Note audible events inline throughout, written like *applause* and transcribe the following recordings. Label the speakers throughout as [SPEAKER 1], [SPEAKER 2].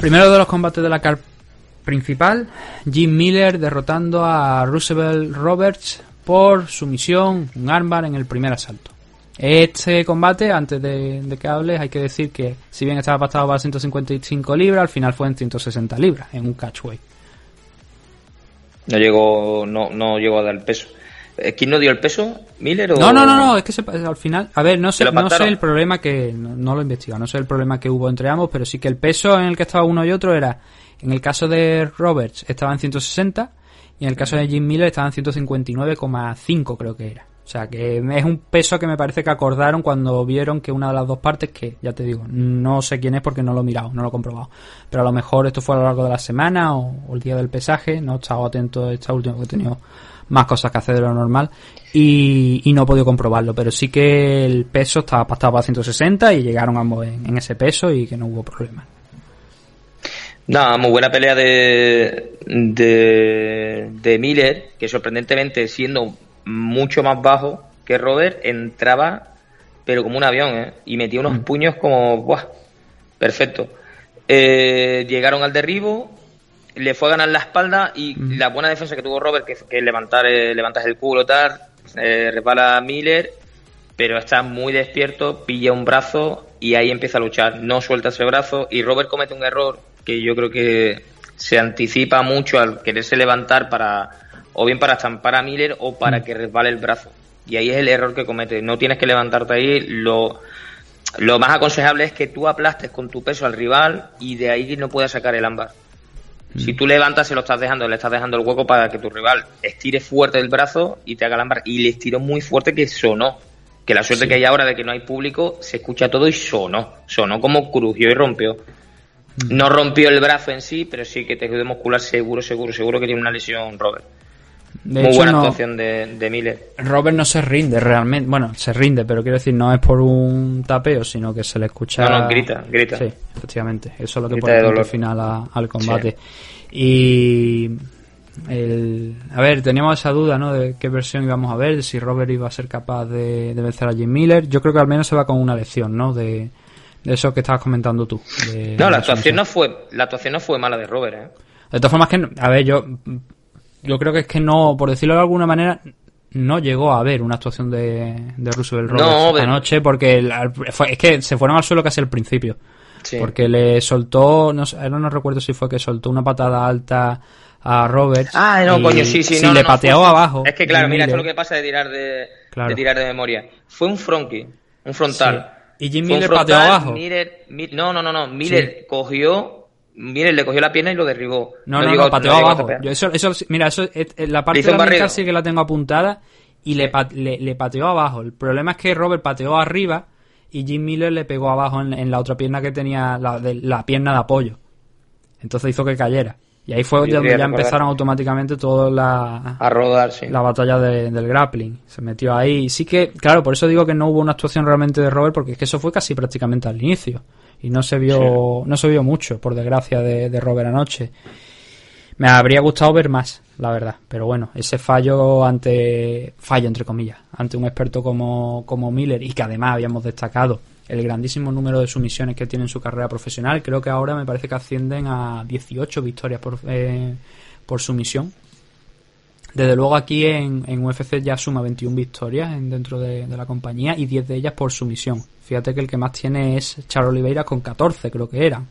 [SPEAKER 1] Primero de los combates de la car principal, Jim Miller derrotando a Roosevelt Roberts por sumisión, un armbar en el primer asalto. Este combate, antes de, que hables, hay que decir que si bien estaba pactado para 155 libras, al final fue en 160 libras, en un catchweight.
[SPEAKER 2] No llegó, no, no llegó a dar el peso. Eh, ¿Quién no dio el peso? ¿Miller o...?
[SPEAKER 1] No, no, no, no, es que al final... A ver, no sé, no sé el problema que... No, lo he investigado, no sé el problema que hubo entre ambos, pero sí que el peso en el que estaba uno y otro era... En el caso de Roberts estaba en 160 y en el caso de Jim Miller estaba en 159,5 creo que era. O sea que es un peso que me parece que acordaron cuando vieron que una de las dos partes, que ya te digo, no sé quién es porque no lo he mirado, no lo he comprobado. Pero a lo mejor esto fue a lo largo de la semana o, el día del pesaje, no he estado atento esta última que he tenido más cosas que hacer de lo normal y, no he podido comprobarlo, pero sí que el peso estaba pactado para 160 y llegaron ambos en, ese peso y que no hubo problema.
[SPEAKER 2] Nada, muy buena pelea de, de, de Miller, que sorprendentemente siendo mucho más bajo que Robert, entraba pero como un avión, ¿eh? Y metía unos mm. puños como, ¡buah! Perfecto. Eh, llegaron al derribo, le fue a ganar la espalda y la buena defensa que tuvo Robert, que, que levantar, eh, levantas el culo, tal, eh, repara a Miller, pero está muy despierto, pilla un brazo y ahí empieza a luchar. No suelta ese brazo y Robert comete un error que yo creo que se anticipa mucho al quererse levantar para o bien para estampar a Miller o para que resbale el brazo. Y ahí es el error que comete. No tienes que levantarte ahí. Lo, lo más aconsejable es que tú aplastes con tu peso al rival y de ahí no puedas sacar el ámbar. Si tú levantas, se lo estás dejando, le estás dejando el hueco para que tu rival estire fuerte el brazo y te haga el ámbar. Y le estiró muy fuerte que sonó. Que la suerte que hay ahora de que no hay público, se escucha todo y sonó. Sonó como crujió y rompió. Mm. No rompió el brazo en sí, pero sí que te quedó muscular seguro, seguro, seguro que tiene una lesión Robert. Muy buena actuación de, Miller.
[SPEAKER 1] Robert no se rinde realmente. Bueno, se rinde, pero quiero decir, no es por un tapeo, sino que se le escucha.
[SPEAKER 2] No, no, grita, grita.
[SPEAKER 1] Sí, efectivamente. Eso es lo que pone el final al combate. Y. El, a ver, teníamos esa duda, ¿no? De qué versión íbamos a ver, de si Robert iba a ser capaz de, vencer a Jim Miller. Yo creo que al menos se va con una lección, ¿no? De, eso que estabas comentando tú.
[SPEAKER 2] no, la actuación no fue, la actuación no fue mala de Robert, ¿eh?
[SPEAKER 1] De todas formas que, a ver, yo yo creo que es que no, por decirlo de alguna manera, no llegó a haber una actuación de, de Roosevelt Roberts no, esta noche porque es que se fueron al suelo casi al principio. Porque le soltó, no, ahora no recuerdo si fue que soltó una patada alta a Roberts.
[SPEAKER 2] Ah, no, coño, sí, sí.
[SPEAKER 1] le pateó abajo.
[SPEAKER 2] Es que claro, mira, esto es lo que pasa de tirar de, tirar de memoria. Fue un fronky, un frontal.
[SPEAKER 1] Y Jim Miller pateó abajo.
[SPEAKER 2] no, no, no, no. Miller cogió Mire, le cogió la pierna y lo derribó.
[SPEAKER 1] No, no, no, pateó abajo. eso, eso, mira, eso, la parte de la sí que la tengo apuntada y le, le, pateó abajo. El problema es que Robert pateó arriba y Jim Miller le pegó abajo en, la otra pierna que tenía, la, de, la pierna de apoyo. Entonces hizo que cayera. Y ahí fue donde ya empezaron automáticamente toda la...
[SPEAKER 2] A rodar, sí.
[SPEAKER 1] La batalla del grappling. Se metió ahí. Sí que, claro, por eso digo que no hubo una actuación realmente de Robert, porque es que eso fue casi prácticamente al inicio y no se vio no se vio mucho por desgracia de, de Robert anoche me habría gustado ver más la verdad pero bueno ese fallo ante fallo entre comillas ante un experto como, como Miller y que además habíamos destacado el grandísimo número de sumisiones que tiene en su carrera profesional creo que ahora me parece que ascienden a 18 victorias por, eh, por sumisión desde luego aquí en, en, UFC ya suma 21 victorias en, dentro de, la compañía y 10 de ellas por sumisión. Fíjate que el que más tiene es Charles Oliveira con 14, creo que eran.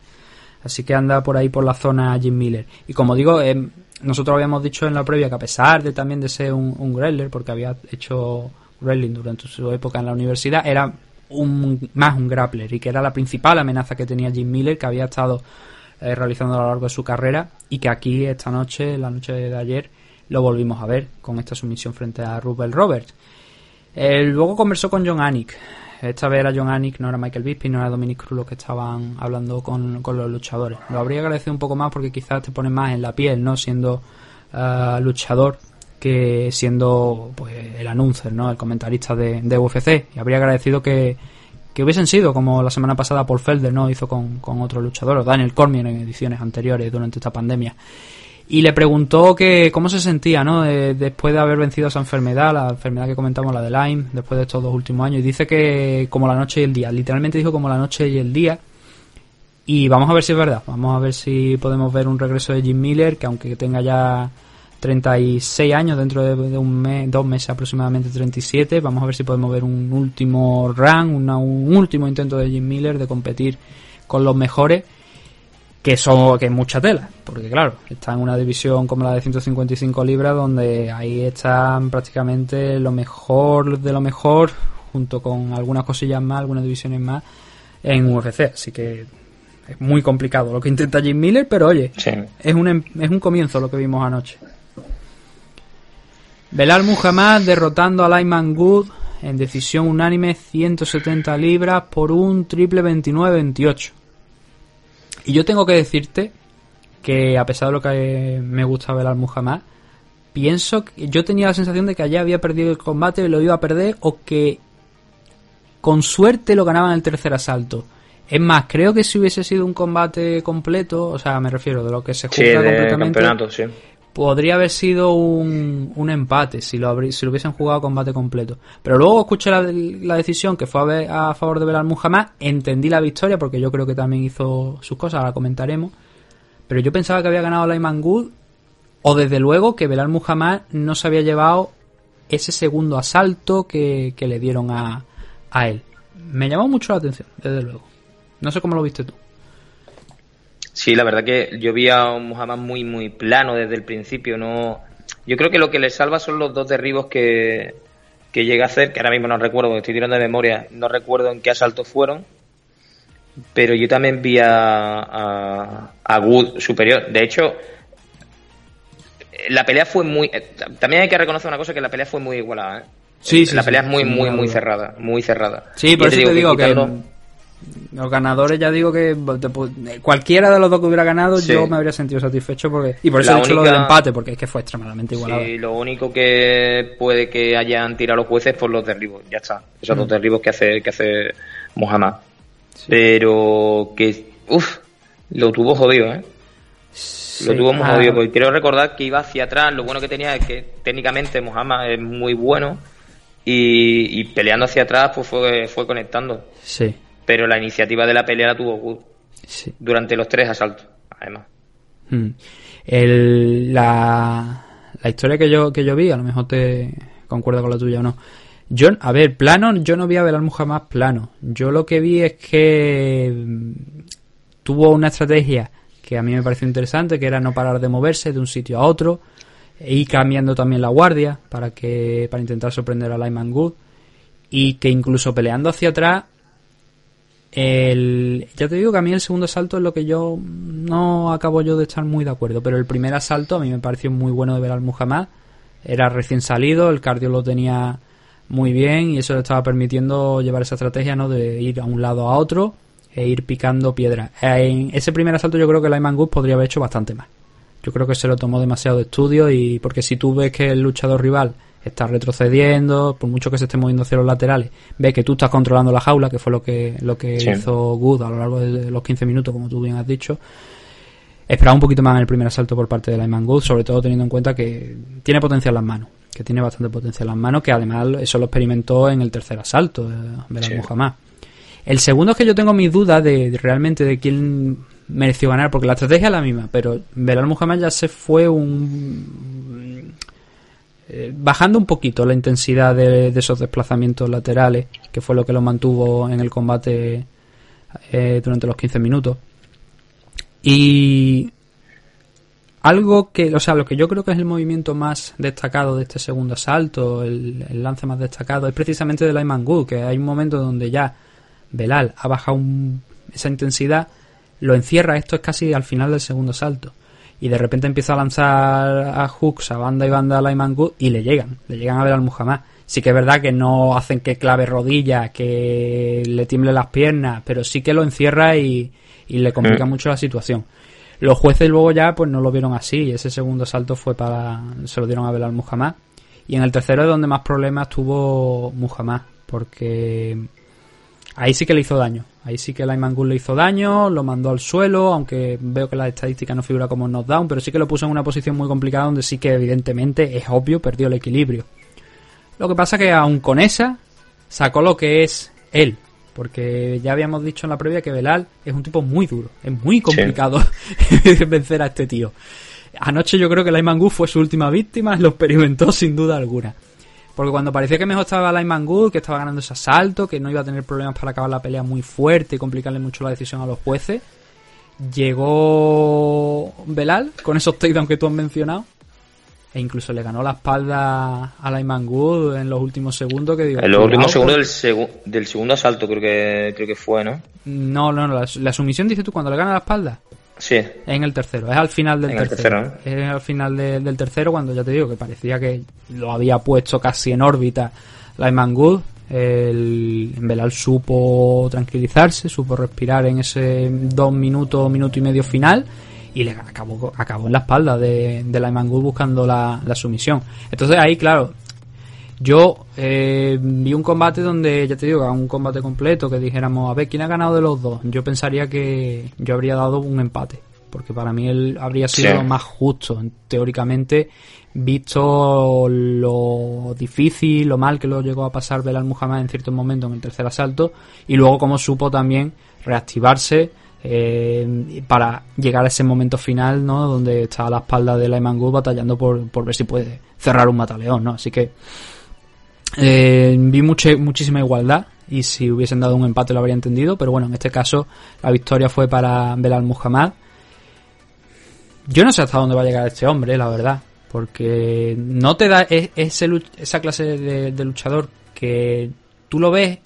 [SPEAKER 1] Así que anda por ahí por la zona Jim Miller. Y como digo, eh, nosotros habíamos dicho en la previa que a pesar de también de ser un, un porque había hecho wrestling durante su época en la universidad, era un, más un grappler y que era la principal amenaza que tenía Jim Miller, que había estado eh, realizando a lo largo de su carrera y que aquí esta noche, la noche de ayer, lo volvimos a ver con esta sumisión frente a Rubel Roberts. Eh, luego conversó con John Anik, esta vez era John Anik, no era Michael Bisping, no era Dominic Cruz los que estaban hablando con, los luchadores. Lo habría agradecido un poco más porque quizás te pone más en la piel, ¿no? Siendo uh, luchador que siendo pues el anuncio, ¿no? El comentarista de, de UFC. Y habría agradecido que, que hubiesen sido como la semana pasada Paul Felder, ¿no? Hizo con, con otro luchador, o Daniel Cormier en ediciones anteriores durante esta pandemia. y le preguntó que cómo se sentía, ¿no? después de haber vencido esa enfermedad, la enfermedad que comentamos, la de Lyme, después de estos dos últimos años. Y dice que como la noche y el día, literalmente dijo como la noche y el día. Y vamos a ver si es verdad, vamos a ver si podemos ver un regreso de Jim Miller, que aunque tenga ya 36 años, dentro de, un mes, dos meses aproximadamente 37, vamos a ver si podemos ver un último run, un último intento de Jim Miller de competir con los mejores que son que es mucha tela, porque claro, está en una división como la de 155 libras donde ahí están prácticamente lo mejor de lo mejor junto con algunas cosillas más, algunas divisiones más en UFC, así que es muy complicado lo que intenta Jim Miller, pero oye, es un em, es un comienzo lo que vimos anoche. Belal Muhammad derrotando a Lyman Good en decisión unánime 170 libras por un triple 29-28. Y yo tengo que decirte que a pesar de lo que me gusta ver al Muhammad, pienso que yo tenía la sensación de que allá había perdido el combate, lo iba a perder o que con suerte lo ganaba en el tercer asalto. Es más, creo que si hubiese sido un combate completo, o sea, me refiero de lo que se juega completamente, podría haber sido un, un empate si lo, si lo hubiesen jugado combate completo. Pero luego escuché la, la decisión que fue a, favor de Belal Muhammad, entendí la victoria porque yo creo que también hizo sus cosas, ahora comentaremos. Pero yo pensaba que había ganado Lyman Good, o desde luego que Belal Muhammad no se había llevado ese segundo asalto que, que le dieron a, a él. Me llamó mucho la atención, desde luego. No sé cómo lo viste tú.
[SPEAKER 2] Sí, la verdad que yo vi a un Muhammad muy, muy plano desde el principio. No, Yo creo que lo que le salva son los dos derribos que, que llega a hacer, que ahora mismo no recuerdo, estoy tirando de memoria, no recuerdo en qué asaltos fueron. Pero yo también vi a, a, a Wood superior. De hecho, la pelea fue muy. También hay que reconocer una cosa: que la pelea fue muy igualada. ¿eh?
[SPEAKER 1] Sí, sí,
[SPEAKER 2] la pelea es muy, muy, muy cerrada. Muy cerrada.
[SPEAKER 1] Sí, por eso te digo, que, los ganadores ya digo que cualquiera de los dos que hubiera ganado yo me habría sentido satisfecho porque y por eso he hecho lo del empate porque es que fue extremadamente igualado.
[SPEAKER 2] Sí, lo único que puede que hayan tirado los jueces por los derribos, ya está. Esos dos mm. derribos que hace que hace Mohamed. Pero que uff, lo tuvo jodido, ¿eh? lo tuvo muy jodido porque quiero recordar que iba hacia atrás, lo bueno que tenía es que técnicamente Mohamed es muy bueno y, y peleando hacia atrás pues fue fue conectando.
[SPEAKER 1] Sí
[SPEAKER 2] pero la iniciativa de la pelea la tuvo Wood durante los tres asaltos, además.
[SPEAKER 1] Hmm. la, la historia que yo, que yo vi, a lo mejor te concuerdo con la tuya o no. Yo, a ver, plano, yo no vi a Belal jamás plano. Yo lo que vi es que mm, tuvo una estrategia que a mí me pareció interesante, que era no parar de moverse de un sitio a otro, e ir cambiando también la guardia para que para intentar sorprender a Lyman Good y que incluso peleando hacia atrás el, ya te digo que a mí el segundo asalto es lo que yo no acabo yo de estar muy de acuerdo, pero el primer asalto a mí me pareció muy bueno de ver al Muhammad. Era recién salido, el cardio lo tenía muy bien y eso le estaba permitiendo llevar esa estrategia ¿no? de ir a un lado a otro e ir picando piedra. En ese primer asalto yo creo que Lyman Good podría haber hecho bastante más. Yo creo que se lo tomó demasiado de estudio y porque si tú ves que el luchador rival está retrocediendo, por mucho que se esté moviendo hacia los laterales, ve que tú estás controlando la jaula, que fue lo que, lo que hizo Good a lo largo de los 15 minutos, como tú bien has dicho. Esperaba un poquito más en el primer asalto por parte de Lyman Good, sobre todo teniendo en cuenta que tiene potencia en las manos, que tiene bastante potencia en las manos, que además eso lo experimentó en el tercer asalto de la jamás. El segundo es que yo tengo mis dudas de, realmente de quién mereció ganar, porque la estrategia es la misma, pero Belal Muhammad ya se fue un eh, bajando un poquito la intensidad de, esos desplazamientos laterales, que fue lo que lo mantuvo en el combate eh, durante los 15 minutos. Y algo que, o sea, lo que yo creo que es el movimiento más destacado de este segundo asalto, el, lance más destacado, es precisamente de Lyman Good, que hay un momento donde ya Belal ha bajado esa intensidad, lo encierra, esto es casi al final del segundo asalto y de repente empieza a lanzar a hooks a banda y banda a Lyman Good y le llegan, le llegan a ver al Muhammad. Sí que es verdad que no hacen que clave rodillas, que le tiemble las piernas, pero sí que lo encierra y, le complica mm. mucho la situación. Los jueces luego ya pues no lo vieron así y ese segundo salto fue para se lo dieron a ver al Muhammad y en el tercero es donde más problemas tuvo Muhammad porque ahí sí que le hizo daño Ahí sí que Lyman Good le hizo daño, lo mandó al suelo, aunque veo que la estadística no figura como knockdown, pero sí que lo puso en una posición muy complicada donde sí que evidentemente es obvio perdió el equilibrio. Lo que pasa que aún con esa sacó lo que es él, porque ya habíamos dicho en la previa que Belal es un tipo muy duro, es muy complicado *laughs* vencer a este tío. Anoche yo creo que Lyman Good fue su última víctima, lo experimentó sin duda alguna. Porque cuando parecía que mejor estaba Lyman Good, que estaba ganando ese asalto, que no iba a tener problemas para acabar la pelea muy fuerte y complicarle mucho la decisión a los jueces, llegó Belal con esos takedowns que tú has mencionado e incluso le ganó la espalda a Lyman Good en los últimos segundos que digo,
[SPEAKER 2] en los últimos segundos del, del, segundo asalto creo que creo que fue no
[SPEAKER 1] no no, la, la, sumisión dices tú cuando le gana la espalda
[SPEAKER 2] Sí.
[SPEAKER 1] En el tercero, es al final del tercero. Es al final del tercero cuando ya te digo que parecía que lo había puesto casi en órbita Lyman Good. El Belal supo tranquilizarse, supo respirar en ese dos minutos, minuto y medio final y le acabó, acabó en la espalda de, de Lyman Good buscando la, la sumisión. Entonces ahí, claro, yo eh, vi un combate donde, ya te digo, un combate completo que dijéramos, a ver, ¿quién ha ganado de los dos? Yo pensaría que yo habría dado un empate, porque para mí él habría sido más justo, teóricamente, visto lo difícil, lo mal que lo llegó a pasar Belal Muhammad en ciertos momentos en el tercer asalto, y luego como supo también reactivarse eh, para llegar a ese momento final, ¿no? Donde está a la espalda de Lyman Good batallando por, por ver si puede cerrar un mataleón, ¿no? Así que eh, vi mucha, muchísima igualdad y si hubiesen dado un empate lo habría entendido, pero bueno, en este caso la victoria fue para Belal Muhammad. Yo no sé hasta dónde va a llegar este hombre, la verdad, porque no te da esa clase de, luchador que tú lo ves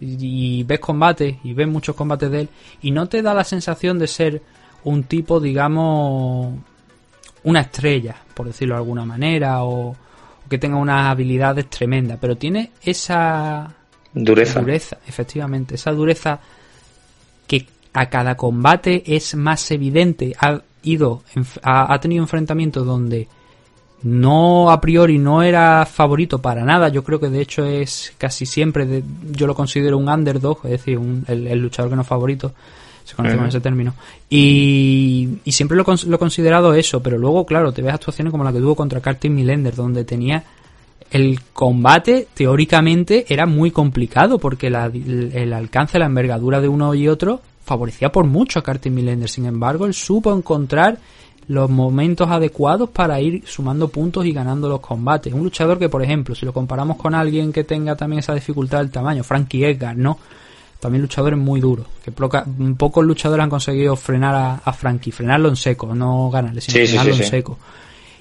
[SPEAKER 1] y, ves combates y ves muchos combates de él y no te da la sensación de ser un tipo, digamos, una estrella, por decirlo de alguna manera, o, que tenga unas habilidades tremendas, pero tiene esa
[SPEAKER 2] dureza.
[SPEAKER 1] dureza, efectivamente, esa dureza que a cada combate es más evidente. Ha ido, ha, tenido enfrentamientos donde no a priori no era favorito para nada. Yo creo que de hecho es casi siempre, yo lo considero un underdog, es decir, el, luchador que no es favorito se conoce con ese término. Y, siempre lo, lo, he considerado eso, pero luego, claro, te ves actuaciones como la que tuvo contra Carter Millender, donde tenía el combate, teóricamente, era muy complicado, porque el, alcance, la envergadura de uno y otro favorecía por mucho a Carter Millender. Sin embargo, él supo encontrar los momentos adecuados para ir sumando puntos y ganando los combates. Un luchador que, por ejemplo, si lo comparamos con alguien que tenga también esa dificultad del tamaño, Frankie Edgar, ¿no? También luchadores muy duros. Que pocos luchadores han conseguido frenar a, Frankie, frenarlo en seco, no ganarle, sino frenarlo en seco.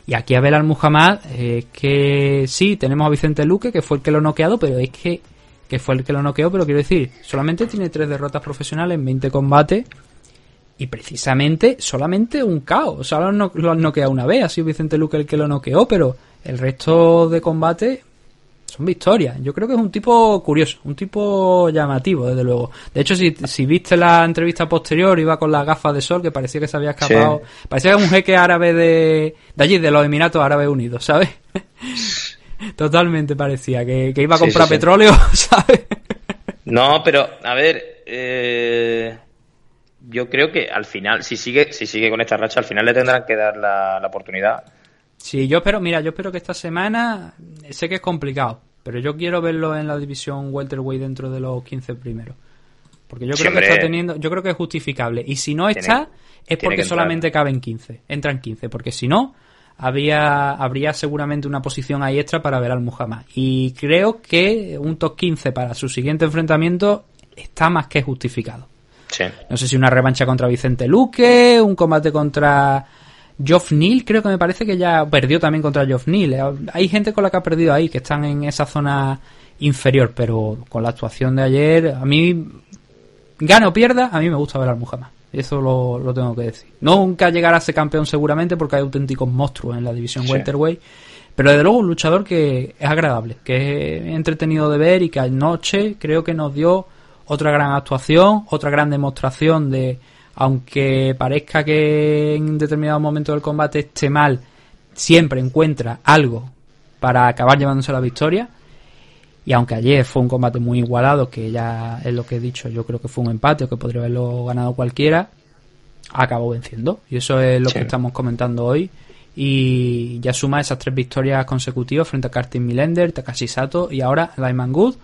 [SPEAKER 1] Y aquí a Belal Muhammad, eh, que sí, tenemos a Vicente Luque, que fue el que lo noqueado, pero es que, que fue el que lo noqueó, pero quiero decir, solamente tiene tres derrotas profesionales en 20 combates. Y precisamente solamente un caos. O sea, lo, lo han noqueado una vez, ha sido Vicente Luque el que lo noqueó, pero el resto de combates son victorias. Yo creo que es un tipo curioso, un tipo llamativo, desde luego. De hecho, si, si viste la entrevista posterior, iba con las gafas de sol, que parecía que se había escapado. Parecía un jeque árabe de, de allí, de los Emiratos Árabes Unidos, ¿sabes? *laughs* Totalmente parecía, que, iba a comprar petróleo, *laughs* ¿sabes?
[SPEAKER 2] no, pero, a ver, eh, yo creo que al final, si sigue, si sigue con esta racha, al final le tendrán que dar la, la oportunidad
[SPEAKER 1] Sí, yo espero, mira, yo espero que esta semana, sé que es complicado, pero yo quiero verlo en la división welterweight dentro de los 15 primeros. Porque yo creo que está teniendo, yo creo que es justificable. Y si no está, es porque solamente caben 15, entran 15, porque si no, había, habría seguramente una posición ahí extra para ver al Muhammad. Y creo que un top 15 para su siguiente enfrentamiento está más que justificado. No sé si una revancha contra Vicente Luque, un combate contra Geoff Neal creo que me parece que ya perdió también contra Geoff Neal. Eh, hay gente con la que ha perdido ahí, que están en esa zona inferior, pero con la actuación de ayer, a mí, gane o pierda, a mí me gusta ver al Muhammad. Eso lo, tengo que decir. Nunca llegará a ser campeón seguramente porque hay auténticos monstruos en la división welterweight. Pero desde luego un luchador que es agradable, que es entretenido de ver y que anoche creo que nos dio otra gran actuación, otra gran demostración de, aunque parezca que en determinado momento del combate esté mal, siempre encuentra algo para acabar llevándose la victoria. Y aunque ayer fue un combate muy igualado, que ya es lo que he dicho, yo creo que fue un empate o que podría haberlo ganado cualquiera, acabó venciendo. Y eso es lo que estamos comentando hoy. Y ya suma esas tres victorias consecutivas frente a Kartin Milender, Takashi Sato y ahora Lyman Good.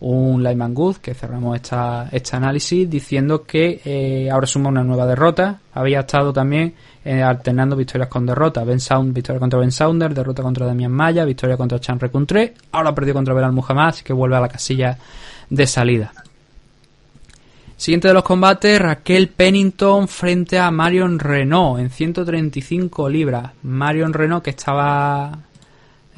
[SPEAKER 1] Un Lyman Good que cerramos esta, este análisis diciendo que eh, ahora suma una nueva derrota. Había estado también eh, alternando victorias con derrotas. Ben Sound, victoria contra Ben Sounder, derrota contra Damian Maya, victoria contra Chan Recuntré. Ahora perdió contra Belal Muhammad, así que vuelve a la casilla de salida. Siguiente de los combates, Raquel Pennington frente a Marion Renault en 135 libras. Marion Renault que estaba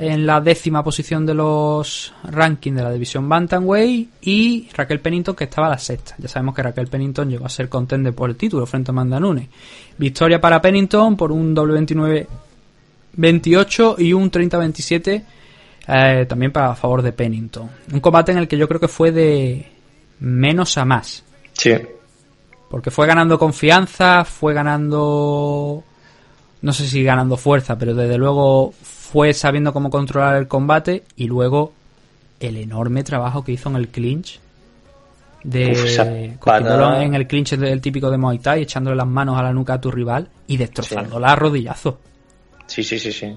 [SPEAKER 1] en la décima posición de los rankings de la división Bantamweight y Raquel Pennington que estaba a la sexta. Ya sabemos que Raquel Pennington llegó a ser contender por el título frente a Amanda Nunes. Victoria para Pennington por un W29-28 y un 30-27 eh, también para favor de Pennington. Un combate en el que yo creo que fue de menos a más.
[SPEAKER 2] Sí.
[SPEAKER 1] Porque fue ganando confianza, fue ganando. No sé si ganando fuerza, pero desde luego fue sabiendo cómo controlar el combate y luego el enorme trabajo que hizo en el clinch. De en el clinch del típico de Muay Thai, echándole las manos a la nuca a tu rival y destrozándola a rodillazo.
[SPEAKER 2] Sí, sí, sí, sí.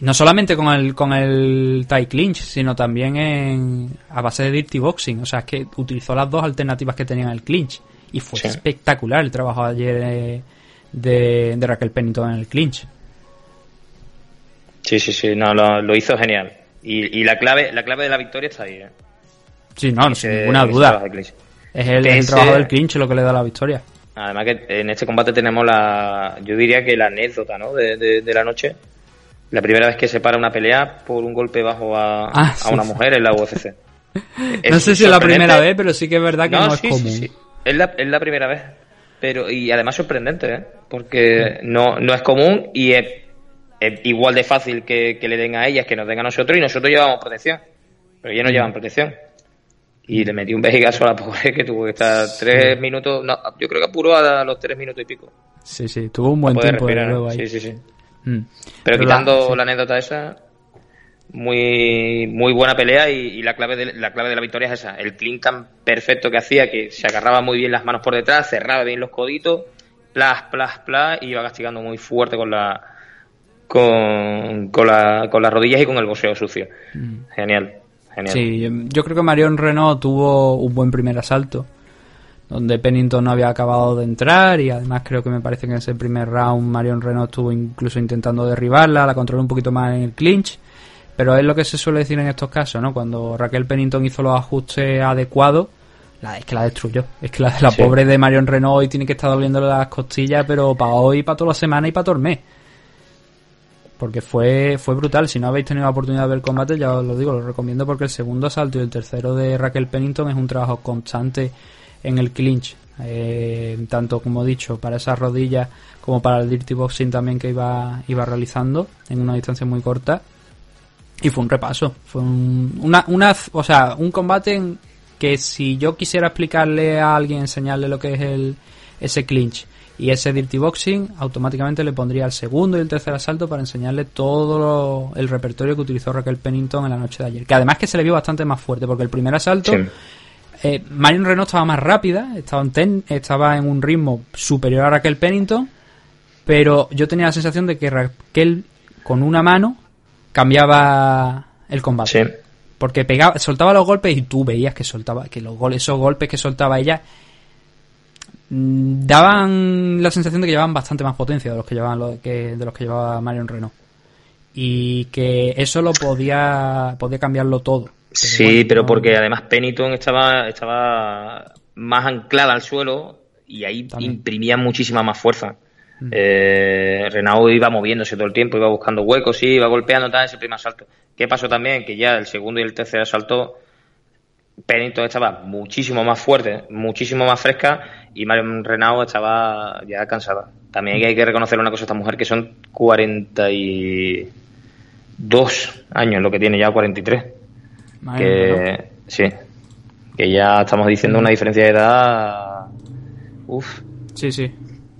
[SPEAKER 1] Y no solamente con el, con el Thai Clinch, sino también en, a base de Dirty Boxing. O sea, es que utilizó las dos alternativas que tenía en el clinch. Y fue espectacular el trabajo ayer eh, de, de, Raquel Pennington en el clinch.
[SPEAKER 2] Sí, sí, sí, no, lo, hizo genial. Y, y, la clave la clave de la victoria está ahí. ¿eh?
[SPEAKER 1] Sí, no, sin ninguna duda. Es el, trabajo del clinch lo que le da la victoria.
[SPEAKER 2] Además que en este combate tenemos la, yo diría que la anécdota, ¿no? De, de la noche la primera vez que se para una pelea por un golpe bajo a, ah, una mujer en la UFC. *laughs*
[SPEAKER 1] no sé si es la primera vez, pero sí que es verdad que no, es común.
[SPEAKER 2] Es, la, es la primera vez. Pero, y además sorprendente, ¿eh? porque no, no es común y es, igual de fácil que, le den a ellas que nos den a nosotros y nosotros llevamos protección. Pero ellas no llevan protección. Y le metí un vejigazo a la pobre que tuvo que estar tres minutos, no, yo creo que apuró a los tres minutos y pico.
[SPEAKER 1] Sí, sí, tuvo un buen tiempo de luego ahí.
[SPEAKER 2] Sí, sí, sí. Mm. Pero, quitando la, anécdota esa, muy muy buena pelea y, la clave de la clave de la victoria es esa, el clean perfecto que hacía, que se agarraba muy bien las manos por detrás, cerraba bien los coditos, plas, plas, plas, y iba castigando muy fuerte con la con, con, la, con las rodillas y con el boxeo sucio. Mm. Genial, genial.
[SPEAKER 1] Sí, yo creo que Marion Renault tuvo un buen primer asalto donde Pennington no había acabado de entrar y además creo que me parece que en ese primer round Marion Renault estuvo incluso intentando derribarla, la controló un poquito más en el clinch, pero es lo que se suele decir en estos casos, ¿no? Cuando Raquel Pennington hizo los ajustes adecuados, la, es que la destruyó. Es que la, la pobre de Marion Renault hoy tiene que estar doliéndole las costillas, pero para hoy, para toda la semana y para todo el mes. Porque fue, fue brutal. Si no habéis tenido la oportunidad de ver el combate, ya os lo digo, lo recomiendo porque el segundo asalto y el tercero de Raquel Pennington es un trabajo constante en el clinch. Eh, tanto como he dicho para esas rodillas como para el dirty boxing también que iba, iba realizando en una distancia muy corta y fue un repaso fue un, una, una o sea un combate en que si yo quisiera explicarle a alguien enseñarle lo que es el ese clinch y ese dirty boxing automáticamente le pondría el segundo y el tercer asalto para enseñarle todo el repertorio que utilizó Raquel Pennington en la noche de ayer. Que además que se le vio bastante más fuerte porque el primer asalto eh, Marion Renault estaba más rápida, estaba en, estaba en un ritmo superior a Raquel Pennington, pero yo tenía la sensación de que Raquel con una mano cambiaba el combate. Porque pegaba, soltaba los golpes y tú veías que soltaba, que los goles, esos golpes que soltaba ella daban la sensación de que llevaban bastante más potencia de los que llevaban que, de los que llevaba Marion Renault y que eso lo podía podía cambiarlo todo
[SPEAKER 2] sí, pero porque además Pennington estaba, estaba más anclada al suelo y ahí imprimía muchísima más fuerza. Mm. Eh, Renault iba moviéndose todo el tiempo, iba buscando huecos, sí, iba golpeando tal ese primer asalto. ¿Qué pasó también? Que ya el segundo y el tercer asalto, Pennington estaba muchísimo más fuerte, muchísimo más fresca y Mario Renault estaba ya cansada. También hay que reconocer una cosa a esta mujer que son 42 años lo que tiene ya 43 que sí, que ya estamos diciendo una diferencia de edad. Uf.
[SPEAKER 1] Sí, sí.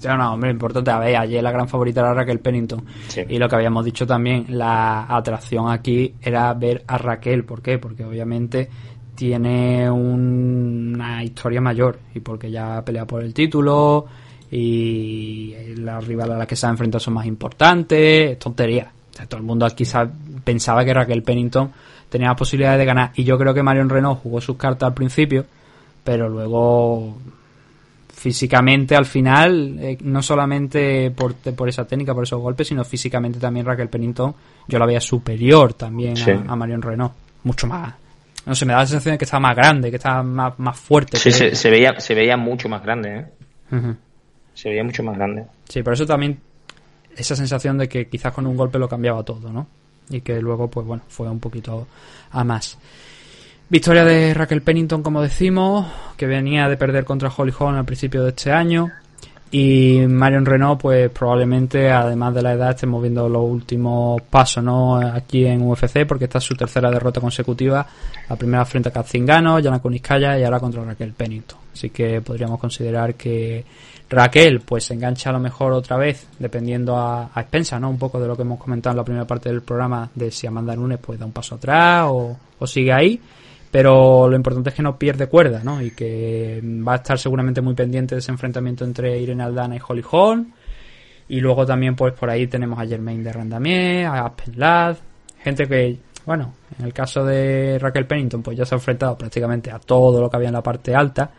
[SPEAKER 1] No, no, hombre, importante. A ver, ayer la gran favorita era Raquel Pennington. Y lo que habíamos dicho también, la atracción aquí era ver a Raquel. ¿Por qué? Porque obviamente tiene una historia mayor y porque ya pelea por el título y la rival a la que se ha enfrentado son más importantes. Es tontería. todo el mundo aquí pensaba que Raquel Pennington tenía posibilidades de ganar. Y yo creo que Marion Renault jugó sus cartas al principio, pero luego físicamente al final, eh, no solamente por, por, esa técnica, por esos golpes, sino físicamente también Raquel Pennington, yo la veía superior también a, Marion Renault, mucho más. No sé, me da la sensación de que estaba más grande, que estaba más, más fuerte.
[SPEAKER 2] Sí, se, veía, se veía mucho más grande, ¿eh? Se veía mucho más grande.
[SPEAKER 1] Sí, por eso también esa sensación de que quizás con un golpe lo cambiaba todo, ¿no? Y que luego, pues bueno, fue un poquito a más. Victoria de Raquel Pennington, como decimos, que venía de perder contra Holly Holm al principio de este año. Y Marion Renault, pues probablemente, además de la edad, estemos viendo los últimos pasos ¿no? aquí en UFC, porque esta es su tercera derrota consecutiva. La primera frente a Katzingano, Yana Kuniskaya y ahora contra Raquel Pennington. Así que podríamos considerar que Raquel pues se engancha a lo mejor otra vez, dependiendo a, a expensa, ¿no? Un poco de lo que hemos comentado en la primera parte del programa, de si Amanda Nunes pues da un paso atrás o, o sigue ahí pero lo importante es que no pierde cuerda, ¿no? Y que va a estar seguramente muy pendiente de ese enfrentamiento entre Irene Aldana y Holly Holm. Y luego también, pues por ahí tenemos a Germain de Randamier, a Aspen Ladd, gente que, bueno, en el caso de Raquel Pennington, pues ya se ha enfrentado prácticamente a todo lo que había en la parte alta,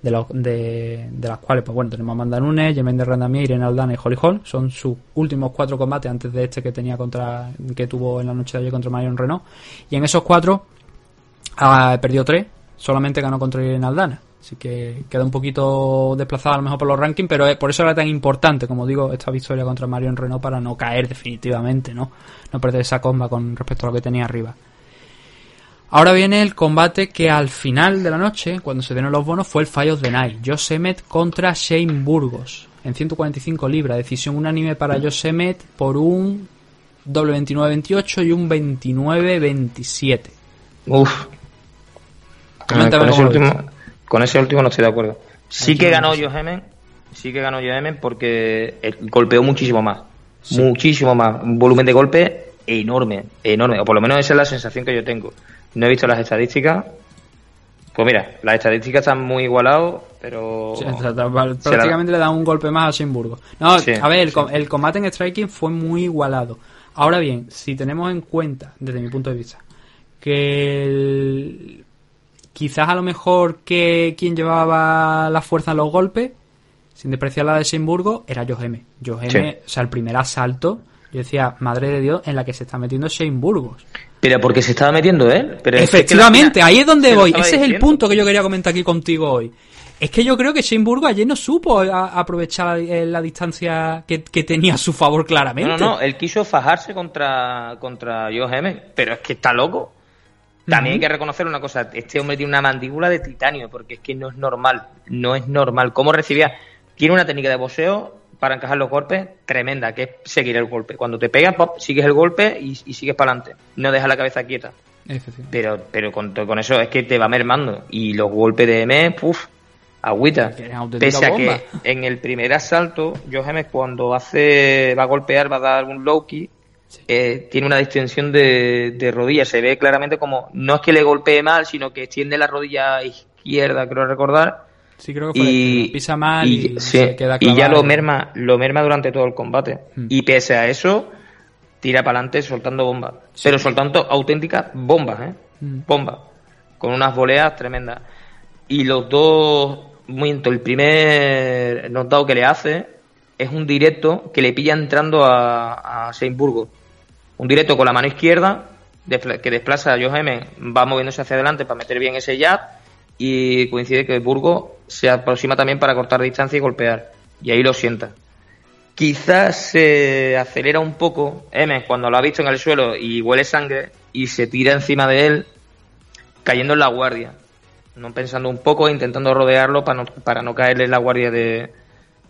[SPEAKER 1] de, de, de las cuales, pues bueno, tenemos a Amanda Nunes, Germain de Randamier, Irene Aldana y Holly Holm. Son sus últimos cuatro combates antes de este que tenía contra, que tuvo en la noche de ayer contra Marion Renault. Y en esos cuatro, ha perdido tres, solamente ganó contra Irene Aldana. Así que queda un poquito desplazada a lo mejor por los rankings, pero por eso era tan importante, como digo, esta victoria contra Marion Renault para no caer definitivamente, ¿no? No perder esa comba con respecto a lo que tenía arriba. Ahora viene el combate que al final de la noche, cuando se dieron los bonos, fue el Fight of the Night. Josemet contra Shane Burgos. En 145 libras. Decisión unánime para Josemet por un doble 29-28 y un 29-27.
[SPEAKER 2] Uf, con, ese último, no estoy de acuerdo. Sí que ganó Johemen, sí que ganó Johemen porque golpeó muchísimo más. Muchísimo más. Un volumen de golpe enorme, enorme. O por lo menos esa es la sensación que yo tengo. No he visto las estadísticas. Pues mira, las estadísticas están muy igualados, pero.
[SPEAKER 1] prácticamente le da un golpe más a Simburgo. No, a ver, el, el, combate en striking fue muy igualado. Ahora bien, si tenemos en cuenta, desde mi punto de vista, que el, Quizás a lo mejor que quien llevaba la fuerza en los golpes, sin despreciar la de Simburgo, era Joheme. Joheme, o sea, el primer asalto, yo decía, madre de Dios, en la que se está metiendo Shane Burgos.
[SPEAKER 2] Pero porque se estaba metiendo él. Pero
[SPEAKER 1] Efectivamente, ahí es donde voy. Ese es el punto que yo quería comentar aquí contigo hoy. Es que yo creo que Shane Burgos ayer no supo aprovechar la, distancia que, tenía a su favor claramente.
[SPEAKER 2] No, no, no, él quiso fajarse contra, contra Joe pero es que está loco. También hay que reconocer una cosa, este hombre tiene una mandíbula de titanio, porque es que no es normal, no es normal. ¿Cómo recibía? Tiene una técnica de boxeo para encajar los golpes tremenda, que es seguir el golpe. Cuando te pegas, pop, sigues el golpe y, sigues para adelante. No dejas la cabeza quieta. Pero, pero con, con, eso es que te va mermando. Y los golpes de M, puff, agüita. Pese a que en el primer asalto, Johannes cuando hace va a golpear, va a dar un low kick, eh, tiene una distensión de, de rodilla. Se ve claramente como, no es que le golpee mal, sino que extiende la rodilla izquierda, creo recordar.
[SPEAKER 1] Sí, creo que fue y, pisa mal y, se queda
[SPEAKER 2] y ya lo merma, lo merma durante todo el combate. Hmm. Y pese a eso, tira para adelante soltando bombas. Pero soltando auténticas bombas, ¿eh? Hmm. Bombas. Con unas voleas tremendas. Y los dos, muy el primer notado que le hace es un directo que le pilla entrando a, a Seinburgo un directo con la mano izquierda que desplaza a Joe va moviéndose hacia adelante para meter bien ese jab y coincide que Burgo se aproxima también para cortar distancia y golpear y ahí lo sienta. Quizás se acelera un poco M cuando lo ha visto en el suelo y huele sangre y se tira encima de él cayendo en la guardia, no pensando un poco, intentando rodearlo para no, para no caerle en la guardia de,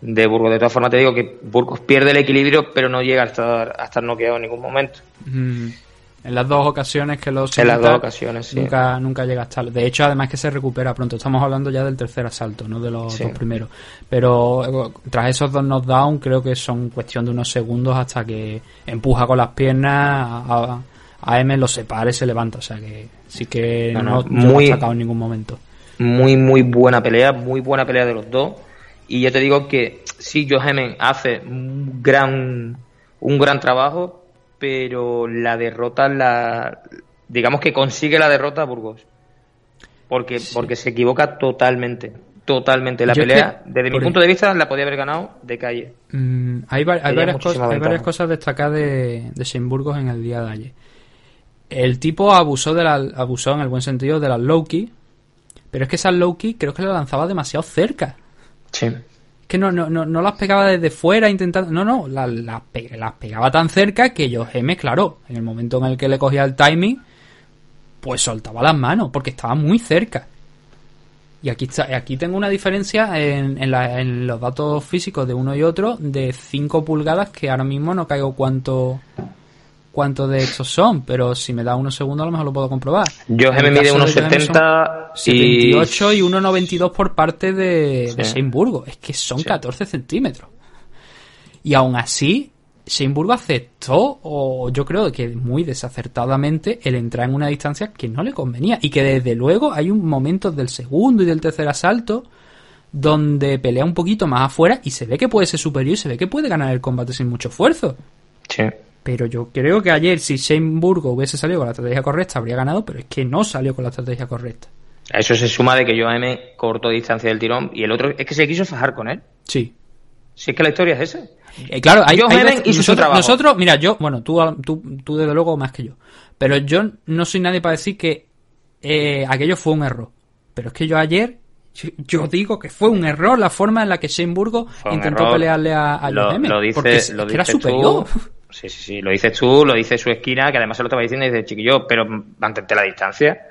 [SPEAKER 2] de Burgos. De todas formas, te digo que Burgos pierde el equilibrio, pero no llega a estar, a estar noqueado en ningún momento.
[SPEAKER 1] En las dos ocasiones que los
[SPEAKER 2] En las dos ocasiones, sí.
[SPEAKER 1] nunca, nunca llega a estar. De hecho, además que se recupera pronto. Estamos hablando ya del tercer asalto, no de los
[SPEAKER 2] Sí.
[SPEAKER 1] dos primeros. Pero eh, tras esos dos knockdowns, creo que son cuestión de unos segundos hasta que empuja con las piernas a, a M, lo separa y se levanta. O sea que sí que
[SPEAKER 2] No,
[SPEAKER 1] no,
[SPEAKER 2] no,
[SPEAKER 1] no ha sacado en ningún momento.
[SPEAKER 2] muy, muy buena pelea, muy buena pelea de los dos. Y yo te digo que sí, Joe Hemen hace un gran, un gran trabajo, pero la derrota, la, digamos que consigue la derrota a Burgos. Porque, porque se equivoca totalmente, totalmente. La
[SPEAKER 1] Yo
[SPEAKER 2] pelea,
[SPEAKER 1] que,
[SPEAKER 2] desde mi punto de vista, la podía haber ganado de calle.
[SPEAKER 1] Mm, hay, va- hay
[SPEAKER 2] Tenía
[SPEAKER 1] varias, cosas, hay varias cosas destacadas de, de Shane Burgos en el día de ayer. El tipo abusó de la, abusó en el buen sentido de las low key, pero es que esas low key creo que la lanzaba demasiado cerca.
[SPEAKER 2] Sí.
[SPEAKER 1] Que no, no, no, no las pegaba desde fuera intentando. No, no, las, las, las pegaba tan cerca que yo M, claro, en el momento en el que le cogía el timing, pues soltaba las manos, porque estaba muy cerca. Y aquí está, aquí tengo una diferencia en, en, en los datos físicos de uno y otro de 5 pulgadas que ahora mismo no caigo cuánto cuánto de estos son, pero si me da unos segundos a lo mejor lo puedo comprobar. El
[SPEAKER 2] Hemen mide unos
[SPEAKER 1] Joe Hemen son
[SPEAKER 2] 70 y...
[SPEAKER 1] 78 y 1,92 por parte de,
[SPEAKER 2] Sí.
[SPEAKER 1] Shane Burgo. Es que son
[SPEAKER 2] Sí.
[SPEAKER 1] 14 centímetros. Y aún así, Shane Burgo aceptó, o yo creo que muy desacertadamente, el entrar en una distancia que no le convenía. Y que desde luego hay un momento del segundo y del tercer asalto donde pelea un poquito más afuera y se ve que puede ser superior y se ve que puede ganar el combate sin mucho esfuerzo.
[SPEAKER 2] Sí.
[SPEAKER 1] Pero yo creo que ayer, si Shane Burgo hubiese salido con la estrategia correcta, habría ganado, pero es que no salió con la estrategia correcta.
[SPEAKER 2] A eso se suma de que Hemen cortó distancia del tirón y el otro es que se quiso fajar con él.
[SPEAKER 1] Sí,
[SPEAKER 2] Si es que la historia es esa.
[SPEAKER 1] Eh, claro, hay,
[SPEAKER 2] Joe
[SPEAKER 1] hay veces-
[SPEAKER 2] hizo su
[SPEAKER 1] nosotros,
[SPEAKER 2] trabajo.
[SPEAKER 1] nosotros, mira, yo, bueno, tú, tú, tú desde luego más que yo, pero yo no soy nadie para decir que eh, aquello fue un error. Pero es que yo ayer, yo, yo digo que fue un error la forma en la que Shane Burgo
[SPEAKER 2] Fue un
[SPEAKER 1] intentó
[SPEAKER 2] error.
[SPEAKER 1] pelearle a, a
[SPEAKER 2] lo, dice,
[SPEAKER 1] porque
[SPEAKER 2] lo
[SPEAKER 1] es que era superior.
[SPEAKER 2] Tú, *laughs* sí, sí, sí, lo dices tú, lo dice su esquina, que además se lo estaba diciendo y dice, chiquillo, pero mantente la distancia.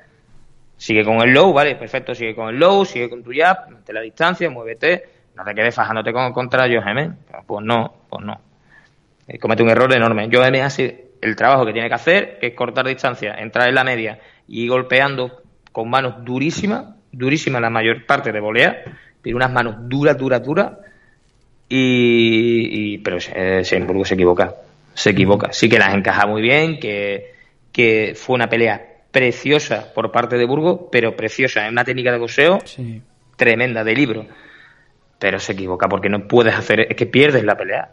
[SPEAKER 2] Sigue con el low, vale, perfecto, sigue con el low, sigue con tu jab, mantente la distancia, muévete, no te quedes fajándote con, contra Joe Hemen. Pues no, pues no. Eh, comete un error enorme. Joe Hemen hace el trabajo que tiene que hacer, que es cortar distancia, entrar en la media y golpeando con manos durísimas, durísimas la mayor parte de volea, pero unas manos duras, duras, duras, y, pero eh, Burgos se equivoca se equivoca sí que las encaja muy bien que, que fue una pelea preciosa por parte de Burgos pero preciosa en una técnica de boxeo
[SPEAKER 1] Sí.
[SPEAKER 2] tremenda de libro pero se equivoca porque no puedes hacer es que pierdes la pelea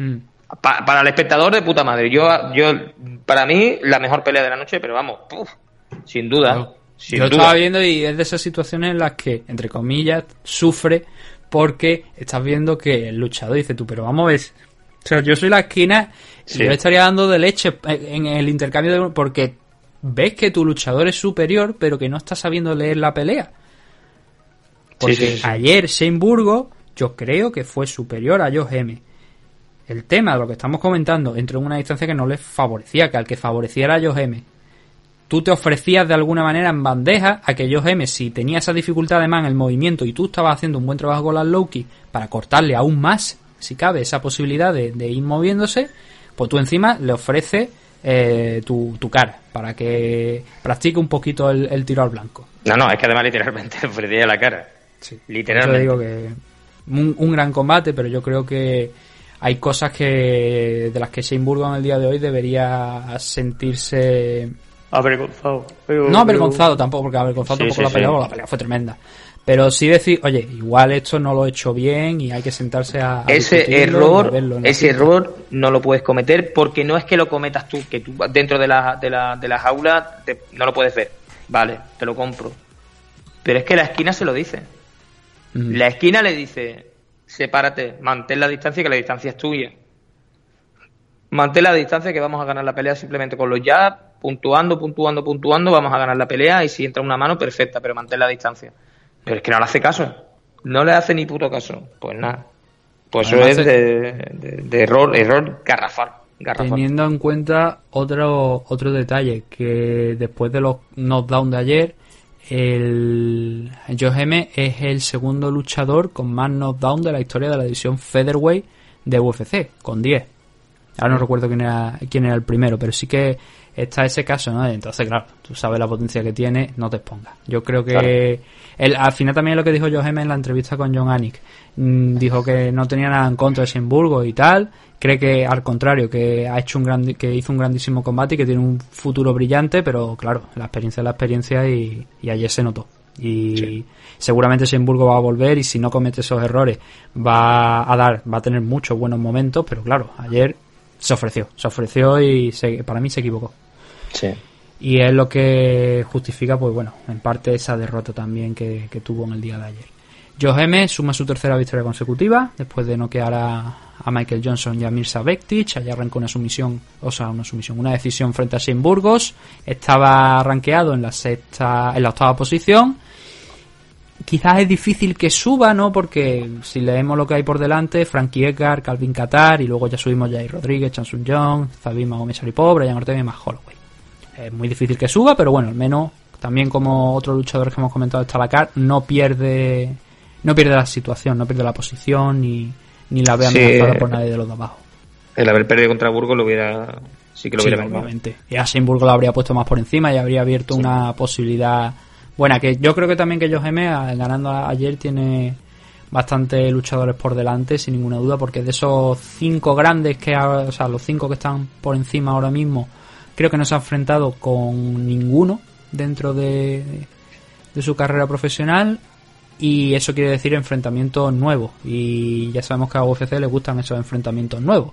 [SPEAKER 1] Mm.
[SPEAKER 2] Pa- para el espectador de puta madre yo yo para mí la mejor pelea de la noche pero vamos puf, sin duda sin
[SPEAKER 1] Yo
[SPEAKER 2] duda
[SPEAKER 1] estaba viendo y es de esas situaciones en las que, entre comillas, sufre porque estás viendo que el luchador dice tú, pero vamos a ver. O sea, yo soy la esquina y yo estaría dando de leche en el intercambio de porque ves que tu luchador es superior, pero que no está sabiendo leer la pelea. Porque
[SPEAKER 2] Sí, sí,
[SPEAKER 1] ayer Shane Burgo, yo creo que fue superior a Joe M. El tema de lo que estamos comentando entró en una distancia que no le favorecía, que al que favoreciera a Joe M tú te ofrecías de alguna manera en bandeja a que Joe M, si tenía esa dificultad además en el movimiento y tú estabas haciendo un buen trabajo con las low kick para cortarle aún más, si cabe, esa posibilidad de, de ir moviéndose, pues tú encima le ofreces eh, tu, tu cara para que practique un poquito el, el tiro al blanco.
[SPEAKER 2] no no es que además literalmente *laughs* le ofrecía la cara
[SPEAKER 1] eso
[SPEAKER 2] literalmente
[SPEAKER 1] digo que un, un gran combate, pero yo creo que hay cosas que de las que Shane Burgos en el día de hoy debería sentirse
[SPEAKER 2] avergonzado
[SPEAKER 1] No avergonzado tampoco, porque avergonzado
[SPEAKER 2] Sí,
[SPEAKER 1] tampoco
[SPEAKER 2] sí,
[SPEAKER 1] la pelea,
[SPEAKER 2] sí.
[SPEAKER 1] la pelea fue tremenda. Pero sí decir, oye, igual esto no lo he hecho bien y hay que sentarse a. a
[SPEAKER 2] ese error ese error no lo puedes cometer porque no es que lo cometas tú que tú dentro de la de la, de la jaula te- no lo puedes ver. Vale te lo compro. Pero es que la esquina se lo dice.
[SPEAKER 1] Mm.
[SPEAKER 2] la esquina le dice sepárate mantén la distancia que la distancia es tuya mantén la distancia que vamos a ganar la pelea simplemente con los jabs puntuando puntuando puntuando vamos a ganar la pelea y si entra una mano perfecta pero mantén la distancia pero es que no le hace caso no le hace ni puto caso pues nada pues eso es de, de- de error, error garrafal. garrafal.
[SPEAKER 1] Teniendo en cuenta otro, otro detalle, que después de los knockdowns de ayer, el Joe M es el segundo luchador con más knockdown de la historia de la división Featherweight de UFC, con 10. Ahora no recuerdo quién era, quién era el primero, pero sí que está ese caso, ¿no? Entonces, claro, tú sabes la potencia que tiene, no te expongas. Yo creo que el, al final también lo que dijo Johem en la entrevista con John Anik, mm, dijo que no tenía nada en contra de Simburgo y tal, cree que al contrario, que ha hecho un gran, que hizo un grandísimo combate y que tiene un futuro brillante, pero claro, la experiencia es la experiencia y, ayer se notó. Y seguramente Simburgo va a volver y si no comete esos errores va a dar, va a tener muchos buenos momentos, pero claro, ayer se ofreció, se ofreció y para mí se equivocó. Y es lo que justifica, pues bueno, en parte esa derrota también que, tuvo en el día de ayer. Joe M suma su tercera victoria consecutiva después de noquear a, a Michael Johnson y a Mirza Bektic. Allá arrancó una sumisión, o sea, una sumisión, una decisión frente a Shane Burgos. Estaba rankeado en la sexta, en la octava posición. Quizás es difícil que suba, ¿no? Porque si leemos lo que hay por delante, Frankie Edgar, Calvin Qatar, y luego ya subimos Jay Rodríguez, Chansun Young, Zabim Mahomes Pobre, Brian Ortega y más Holloway es muy difícil que suba, pero bueno, al menos también como otros luchadores que hemos comentado de Talacar, no pierde no pierde la situación, no pierde la posición ni, ni la ve amenazada por nadie de los de abajo.
[SPEAKER 2] El haber perdido contra Burgos lo hubiera sí que lo hubiera
[SPEAKER 1] obviamente. Y a Burgos lo habría puesto más por encima y habría abierto una posibilidad buena que yo creo que también que Joe ganando ayer tiene bastante luchadores por delante sin ninguna duda porque de esos cinco grandes que o sea los cinco que están por encima ahora mismo Creo que no se ha enfrentado con ninguno dentro de, su carrera profesional y eso quiere decir enfrentamientos nuevos y ya sabemos que a UFC le gustan esos enfrentamientos nuevos.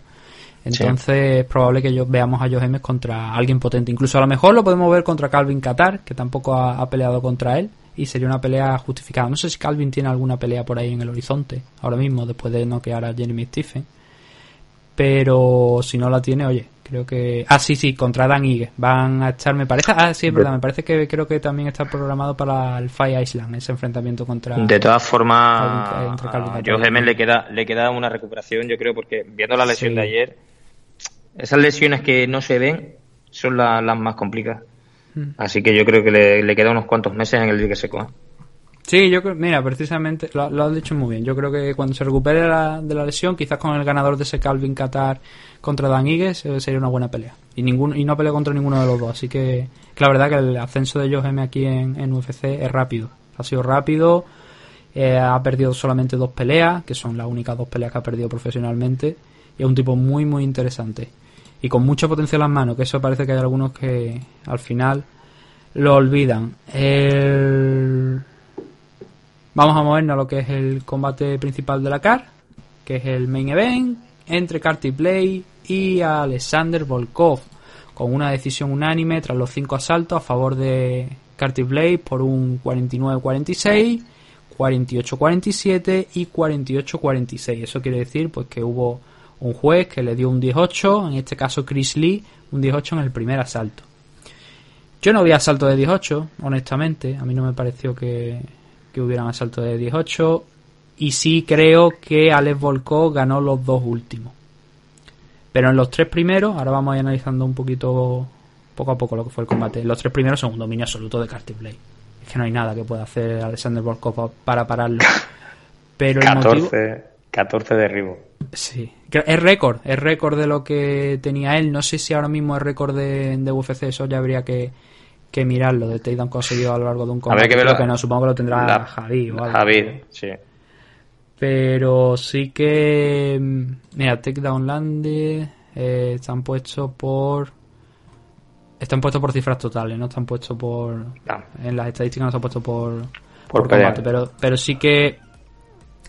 [SPEAKER 1] Entonces es probable que veamos a Joe contra alguien potente. Incluso a lo mejor lo podemos ver contra Calvin Qatar, que tampoco ha, peleado contra él. Y sería una pelea justificada. No sé si Calvin tiene alguna pelea por ahí en el horizonte, ahora mismo, después de noquear a Jeremy Stephen. Pero si no la tiene, oye, Creo que. Ah, sí, sí, contra Dan Ige. Van a echar, me parece. Ah, sí, es verdad. Me parece que creo que también está programado para el Fire Island, ese enfrentamiento contra.
[SPEAKER 2] De todas formas, a Joe Gemen le queda, le queda una recuperación, yo creo, porque viendo la lesión de ayer, esas lesiones que no se ven son las más complicadas. Hmm. Así que yo creo que le, le queda unos cuantos meses en el día que se coja.
[SPEAKER 1] Sí, yo creo, mira, precisamente lo, lo, has dicho muy bien. Yo creo que cuando se recupere de la lesión, quizás con el ganador de ese Calvin Qatar contra Dan Igues, eh, sería una buena pelea. Y ningún, y no pelea contra ninguno de los dos. Así que, la verdad que el ascenso de Joe M aquí en, UFC es rápido. Ha sido rápido. Eh, ha perdido solamente dos peleas, que son las únicas dos peleas que ha perdido profesionalmente. Y es un tipo muy, muy interesante. Y con mucho potencial en las manos, que eso parece que hay algunos que al final lo olvidan. El Vamos a movernos a lo que es el combate principal de la CAR, que es el main event entre Carty Blade y Alexander Volkov, con una decisión unánime tras los cinco asaltos a favor de Carty Blade por un 49-46, 48-47 y 48-46. Eso quiere decir pues que hubo un juez que le dio un 18, en este caso Chris Lee, un 18 en el primer asalto. Yo no vi asalto de 18, honestamente, a mí no me pareció que que hubieran asalto de 18 y sí creo que Alex Volkov ganó los dos últimos. Pero en los tres primeros, ahora vamos a ir analizando un poquito, poco a poco lo que fue el combate. Los tres primeros son un dominio absoluto de Carty Blade. Es que no hay nada que pueda hacer Alexander Volkov para pararlo. *laughs* Pero
[SPEAKER 2] 14, 14 derribos.
[SPEAKER 1] Sí, es récord, es récord de lo que tenía él. No sé si ahora mismo es récord de, de UFC, eso ya habría que, que mirarlo de Takedown conseguido a lo largo de un combate. que que no, supongo que lo tendrá Javi
[SPEAKER 2] Javi, sí.
[SPEAKER 1] Pero sí que. Mm, mira, Takedown Lande eh, están puestos por. Están puestos por cifras totales, no están puestos por. En las estadísticas no están puestos por. Por, combate, pero, pero sí que.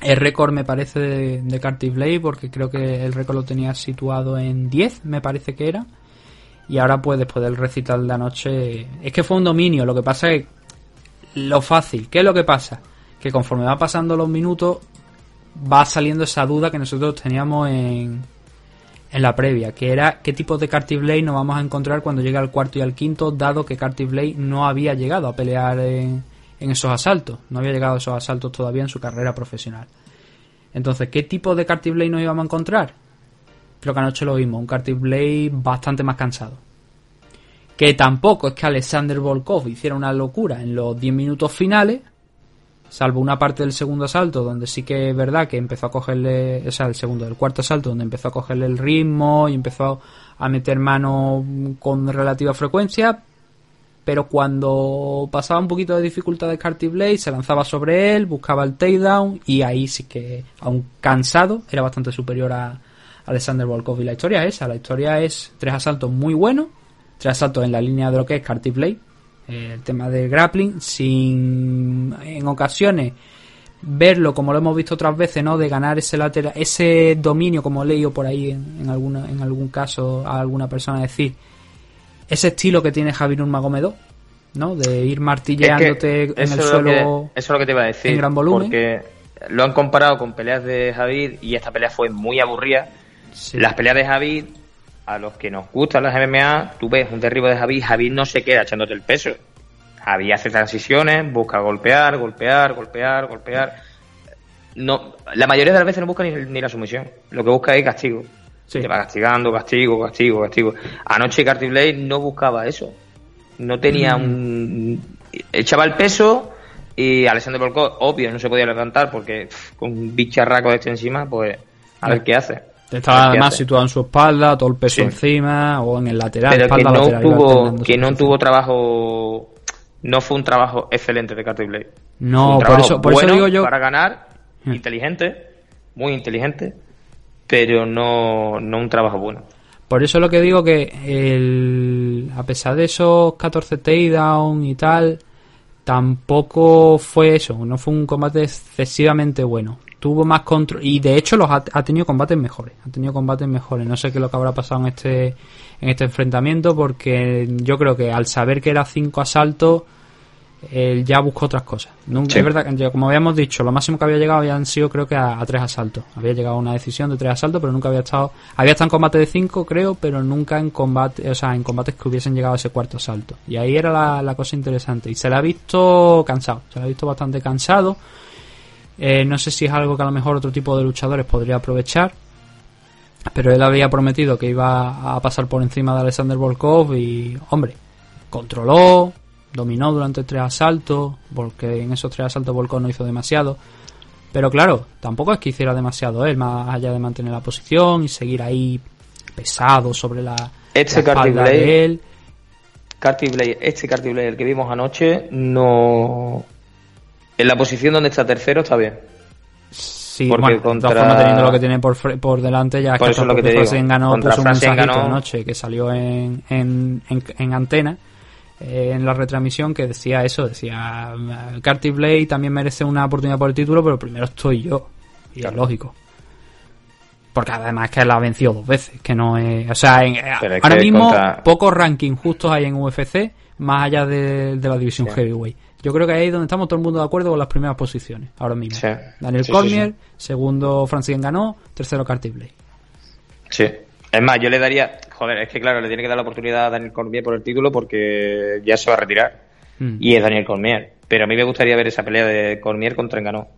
[SPEAKER 1] El récord me parece de, de Carty Blade, porque creo que el récord lo tenía situado en 10, me parece que era. Y ahora, pues después del recital de anoche, es que fue un dominio. Lo que pasa es lo fácil. ¿Qué es lo que pasa? Que conforme va pasando los minutos, va saliendo esa duda que nosotros teníamos en, en la previa, que era qué tipo de Carty Blade nos vamos a encontrar cuando llegue al cuarto y al quinto, dado que Carty Blade no había llegado a pelear en, en esos asaltos, no había llegado a esos asaltos todavía en su carrera profesional. Entonces, ¿qué tipo de Carty Blade nos íbamos a encontrar? Creo que anoche lo vimos, un Carty Blade bastante más cansado. Que tampoco es que Alexander Volkov hiciera una locura en los 10 minutos finales, salvo una parte del segundo asalto donde sí que es verdad que empezó a cogerle, o sea, el segundo, del cuarto asalto donde empezó a cogerle el ritmo y empezó a meter mano con relativa frecuencia, pero cuando pasaba un poquito de dificultad de Carty Blade se lanzaba sobre él, buscaba el takedown y ahí sí que, aún cansado, era bastante superior a Alexander Volkov. Y la historia es esa, la historia es tres asaltos muy buenos, tres asaltos en la línea de lo que es Carty Blade, eh, el tema del grappling, sin en ocasiones verlo como lo hemos visto otras veces, ¿no? De ganar ese lateral, ese dominio, como he leído por ahí en, en, alguna, en algún caso a alguna persona decir, ese estilo que tiene Javier Nurmagomedov, ¿no? De ir martilleándote en el suelo.
[SPEAKER 2] eso es lo que te iba a decir.
[SPEAKER 1] En gran volumen.
[SPEAKER 2] Porque lo han comparado con peleas de Javid y esta pelea fue muy aburrida.
[SPEAKER 1] Sí.
[SPEAKER 2] Las peleas de Javid, a los que nos gustan las MMA, tú ves un derribo de Javid, Javid no se queda echándote el peso. Javid hace transiciones, busca golpear, golpear, golpear, golpear. No, la mayoría de las veces no busca ni, ni la sumisión. Lo que busca es castigo.
[SPEAKER 1] Sí.
[SPEAKER 2] Te va castigando, castigo, castigo, castigo. Anoche Carty Blade no buscaba eso. No tenía
[SPEAKER 1] Mm.
[SPEAKER 2] un. Echaba el peso y Alexander Volkov, obvio, no se podía levantar porque pff, con un bicharraco de este encima, pues a ver qué hace.
[SPEAKER 1] Estaba además situado en su espalda, todo el peso
[SPEAKER 2] Sí.
[SPEAKER 1] encima, o en el lateral,
[SPEAKER 2] Pero que
[SPEAKER 1] espalda
[SPEAKER 2] no
[SPEAKER 1] lateral,
[SPEAKER 2] tuvo, que no tuvo trabajo. No fue un trabajo excelente de Carty Blade.
[SPEAKER 1] No, por eso, por eso digo yo.
[SPEAKER 2] Para ganar,
[SPEAKER 1] Mm.
[SPEAKER 2] inteligente, muy inteligente, pero no, no un trabajo bueno.
[SPEAKER 1] Por eso lo que digo que el, a pesar de esos 14 takedown y tal, tampoco fue eso, no fue un combate excesivamente bueno. Tuvo más control y de hecho los ha, ha tenido combates mejores, ha tenido combates mejores. No sé qué es lo que habrá pasado en este en este enfrentamiento porque yo creo que al saber que era cinco asaltos él ya buscó otras cosas. Nunca,
[SPEAKER 2] Sí.
[SPEAKER 1] Es verdad que, como habíamos dicho, lo máximo que había llegado habían sido creo que a, a tres asaltos. Había llegado a una decisión de tres asaltos, pero nunca había estado. Había estado en combate de cinco, creo, pero nunca en combate, o sea, en combates que hubiesen llegado a ese cuarto asalto. Y ahí era la, la cosa interesante. Y se le ha visto cansado, se le ha visto bastante cansado. Eh, no sé si es algo que a lo mejor otro tipo de luchadores podría aprovechar. Pero él había prometido que iba a pasar por encima de Alexander Volkov y, hombre, controló, dominó durante tres asaltos, porque en esos tres asaltos Volkov no hizo demasiado. Pero claro, tampoco es que hiciera demasiado él, más allá de mantener la posición y seguir ahí pesado sobre la,
[SPEAKER 2] Este
[SPEAKER 1] la espalda
[SPEAKER 2] Blade-
[SPEAKER 1] de él.
[SPEAKER 2] Carty Blade, este Carty Blade, el que vimos anoche, no. En la posición donde está tercero está bien.
[SPEAKER 1] Sí,
[SPEAKER 2] Porque
[SPEAKER 1] bueno, de
[SPEAKER 2] contra-
[SPEAKER 1] todas formas teniendo lo que tiene por, por delante ya es que
[SPEAKER 2] eso lo que te digo.
[SPEAKER 1] Ganó
[SPEAKER 2] Contra
[SPEAKER 1] puso un mensajito
[SPEAKER 2] ganó-
[SPEAKER 1] anoche que salió en, en, en, en antena eh, en la retransmisión que decía eso, decía Carty Blade también merece una oportunidad por el título, pero primero estoy yo. Y
[SPEAKER 2] Claro.
[SPEAKER 1] es lógico. Porque además es que la ha vencido dos veces, que no es... O sea, en-
[SPEAKER 2] es
[SPEAKER 1] ahora mismo
[SPEAKER 2] contra-
[SPEAKER 1] pocos rankings justos hay en UFC, más allá de, de la división
[SPEAKER 2] Sí.
[SPEAKER 1] heavyweight. Yo creo que ahí es donde estamos todo el mundo de acuerdo con las primeras posiciones, ahora mismo.
[SPEAKER 2] Sí.
[SPEAKER 1] Daniel
[SPEAKER 2] Sí,
[SPEAKER 1] Cormier,
[SPEAKER 2] sí.
[SPEAKER 1] segundo Francis ganó, tercero Carty Blade.
[SPEAKER 2] Sí. Es más, yo le daría. Joder, es que claro, le tiene que dar la oportunidad a Daniel Cormier por el título porque ya se va a retirar.
[SPEAKER 1] Mm,
[SPEAKER 2] Y es Daniel Cormier. Pero a mí me gustaría ver esa pelea de Cormier contra Enganó.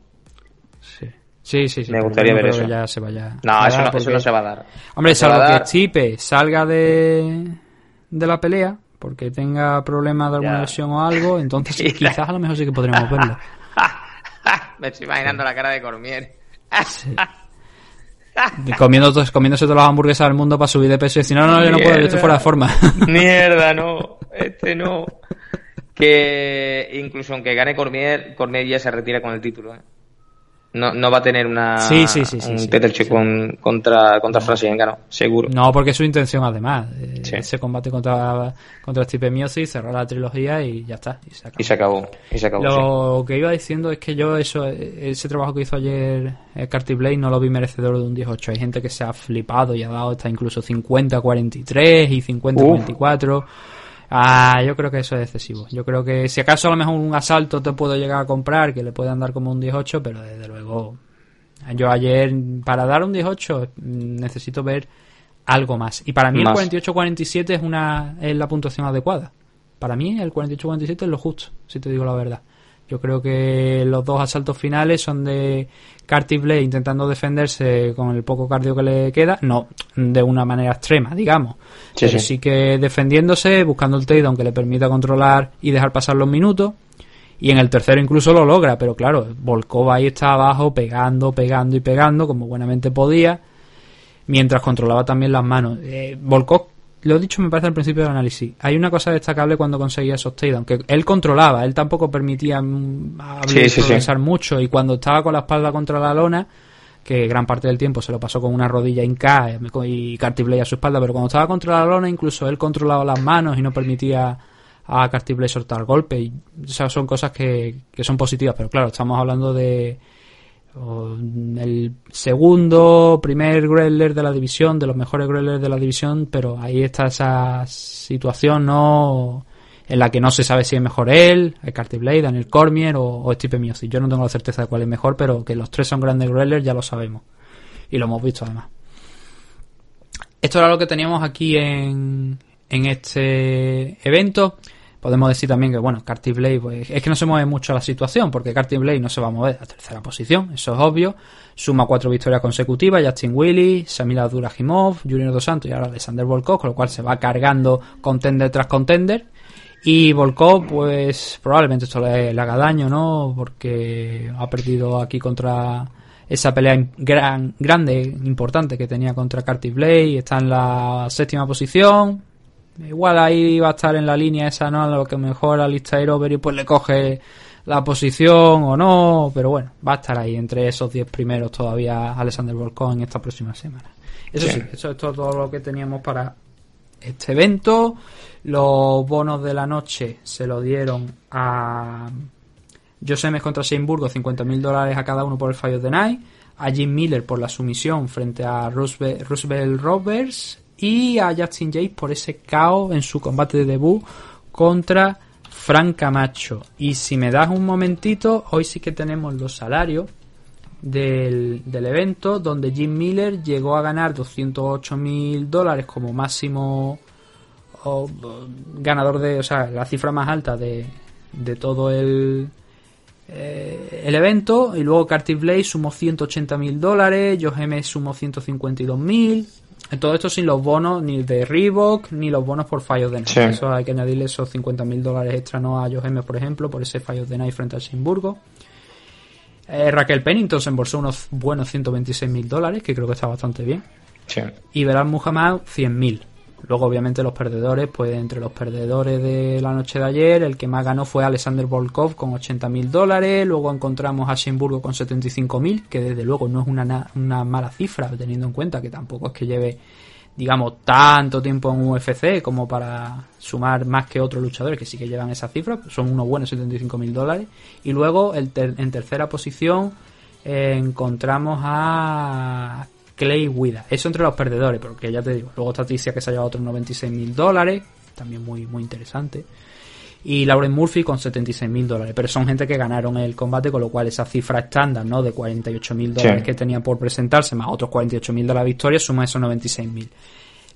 [SPEAKER 1] sí. Sí, sí, sí,
[SPEAKER 2] Me gustaría ver eso.
[SPEAKER 1] ya se vaya
[SPEAKER 2] No, eso no, eso no se va a dar.
[SPEAKER 1] Hombre,
[SPEAKER 2] No
[SPEAKER 1] salvo que. Chipe salga de, de la pelea porque tenga problemas de alguna
[SPEAKER 2] Ya.
[SPEAKER 1] lesión o algo, entonces *laughs* sí, quizás a lo mejor sí que podríamos *laughs* verlo.
[SPEAKER 2] Me estoy imaginando la cara de Cormier.
[SPEAKER 1] De *laughs* Comiendo, todos- comiéndose todas las hamburguesas del mundo para subir de peso y decir, no, no, yo no puedo, yo estoy fuera de forma.
[SPEAKER 2] Mierda, no. Este no. Que incluso aunque gane Cormier, Cormier ya se retira con el título. ¿eh? No, no va a tener una
[SPEAKER 1] Sí, sí, sí, sí,
[SPEAKER 2] un
[SPEAKER 1] sí,
[SPEAKER 2] con- contra, contra Francis Ngannou, seguro.
[SPEAKER 1] No, porque es su intención además. eh. Ese combate contra, contra Stipe Miocic, cerrar la trilogía y ya está. Y se acabó.
[SPEAKER 2] Y se acabó. Y se acabó. sí.
[SPEAKER 1] Lo que iba diciendo es que yo eso ese trabajo que hizo ayer eh, Carty Blade no lo vi merecedor de un 18. Hay gente que se ha flipado y ha dado hasta incluso 50-43 y 50-44. Ah, yo creo que eso es excesivo. Yo creo que si acaso a lo mejor un asalto te puedo llegar a comprar que le puedan dar como un 18, pero desde luego yo ayer para dar un 18 mm, necesito ver algo más. Y para mí
[SPEAKER 2] Más.
[SPEAKER 1] el 48-47 es una es la puntuación adecuada. Para mí el 48-47 es lo justo, si te digo la verdad. Yo creo que los dos asaltos finales son de Carty Blade intentando defenderse con el poco cardio que le queda, no de una manera extrema, digamos,
[SPEAKER 2] Sí,
[SPEAKER 1] pero
[SPEAKER 2] sí.
[SPEAKER 1] sí que defendiéndose, buscando el takedown que le permita controlar y dejar pasar los minutos. Y en el tercero incluso lo logra, pero claro, Volkov ahí está abajo pegando, pegando y pegando como buenamente podía, mientras controlaba también las manos. Eh, Volkov, lo dicho me parece al principio del análisis, hay una cosa destacable cuando conseguía esos takedowns, que él controlaba, él tampoco permitía mm, progresar mucho. Y cuando estaba con la espalda contra la lona, que gran parte del tiempo se lo pasó con una rodilla K y Cartier a su espalda, pero cuando estaba contra la lona incluso él controlaba las manos y no permitía a Carty Blade soltar golpe. Y, o son cosas que, que son positivas, pero claro, estamos hablando de el segundo, primer Greller de la división, de los mejores Grellers de la división, pero ahí está esa situación no en la que no se sabe si es mejor él, Carty Blade, Daniel Cormier o, o Stipe Miocic. Yo no tengo la certeza de cuál es mejor, pero que los tres son grandes Grellers ya lo sabemos. Y lo hemos visto además. Esto era lo que teníamos aquí en, en este evento. Podemos decir también que, bueno, Carty Blade, pues, es que no se mueve mucho la situación, porque Carty Blade no se va a mover a tercera posición, eso es obvio. Suma cuatro victorias consecutivas, Justin Willis, Samila Durajimov, Junior Dos Santos y ahora Alexander Volkov, con lo cual se va cargando contender tras contender. Y Volkov, pues probablemente esto le, haga daño, ¿no? Porque ha perdido aquí contra esa pelea gran, grande, importante que tenía contra Carty Blade, está en la séptima posición, Igual ahí va a estar en la línea esa, ¿no? A lo que mejor a Listair Over y pues le coge la posición o no, pero bueno, va a estar ahí entre esos 10 primeros todavía Alexander Volkov en esta próxima semana. Eso sí. eso es todo lo que teníamos para este evento. Los bonos de la noche se lo dieron a Josemes contra Seinburgo, 50.000 dólares a cada uno por el fallo de Night, a Jim Miller por la sumisión frente a Roosevelt, Roosevelt Roberts y a Justin James por ese caos en su combate de debut contra Frank Camacho. Y si me das un momentito, hoy sí que tenemos los salarios del, evento, donde Jim Miller llegó a ganar 208 mil dólares como máximo ganador de, o sea, la cifra más alta de, de todo el, eh, el evento. Y luego Carty Blaze sumó 180 mil dólares, Joe M sumó 152 mil. Todo esto sin los bonos ni de Reebok ni los bonos por fallos de Night. Eso hay que añadirle esos 50 mil dólares extra no a Johem, por ejemplo, por ese fallo de Night frente al Simburgo. Eh, Raquel Pennington se embolsó unos buenos 126 mil dólares, que creo que está bastante bien. Y Verán Muhammad 100 mil. Luego, obviamente, los perdedores, pues entre los perdedores de la noche de ayer, el que más ganó fue Alexander Volkov con 80 mil dólares. Luego encontramos a Schimburgo con 75 mil, que desde luego no es una, una mala cifra, teniendo en cuenta que tampoco es que lleve, digamos, tanto tiempo en UFC como para sumar más que otros luchadores que sí que llevan esa cifra. Son unos buenos 75 mil dólares. Y luego, el en tercera posición, eh, encontramos a Clay Wida. Eso entre los perdedores, porque ya te digo, luego Taticia que se ha llevado otros 96 mil dólares, también muy, muy interesante. Y Lauren Murphy con 76 mil dólares, pero son gente que ganaron el combate, con lo cual esa cifra estándar, ¿no? De 48 mil dólares que tenían por presentarse, más otros 48 mil de la victoria, suma esos 96 mil.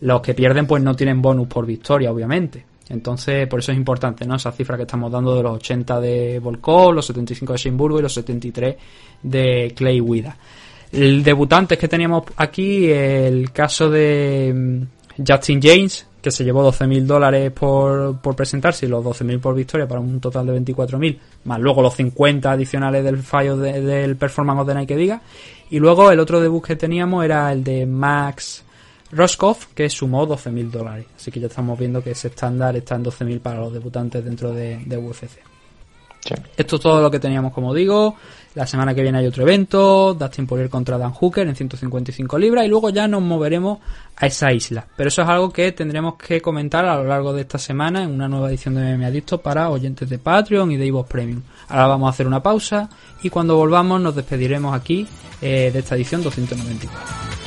[SPEAKER 1] Los que pierden, pues no tienen bonus por victoria, obviamente. Entonces, por eso es importante, ¿no? Esa cifra que estamos dando de los 80 de Volkov, los 75 de Sheinburgo y los 73 de Clay Wida. El debutantes que teníamos aquí, el caso de mm, Justin James, que se llevó 12.000 dólares por, por presentarse y los 12.000 por victoria para un total de 24.000, más luego los 50 adicionales del fallo del performance of the night que diga. Y luego el otro debut que teníamos era el de Max Roscoff, que sumó 12.000 dólares. Así que ya estamos viendo que ese estándar está en 12.000 para los debutantes dentro de, de UFC. Esto es todo lo que teníamos, como digo. La semana que viene hay otro evento, Dustin Poirier contra Dan Hooker en 155 libras y luego ya nos moveremos a esa isla. Pero eso es algo que tendremos que comentar a lo largo de esta semana en una nueva edición de MMA Adicto para oyentes de Patreon y de Premium. Ahora vamos a hacer una pausa y cuando volvamos nos despediremos aquí eh, de esta edición 294.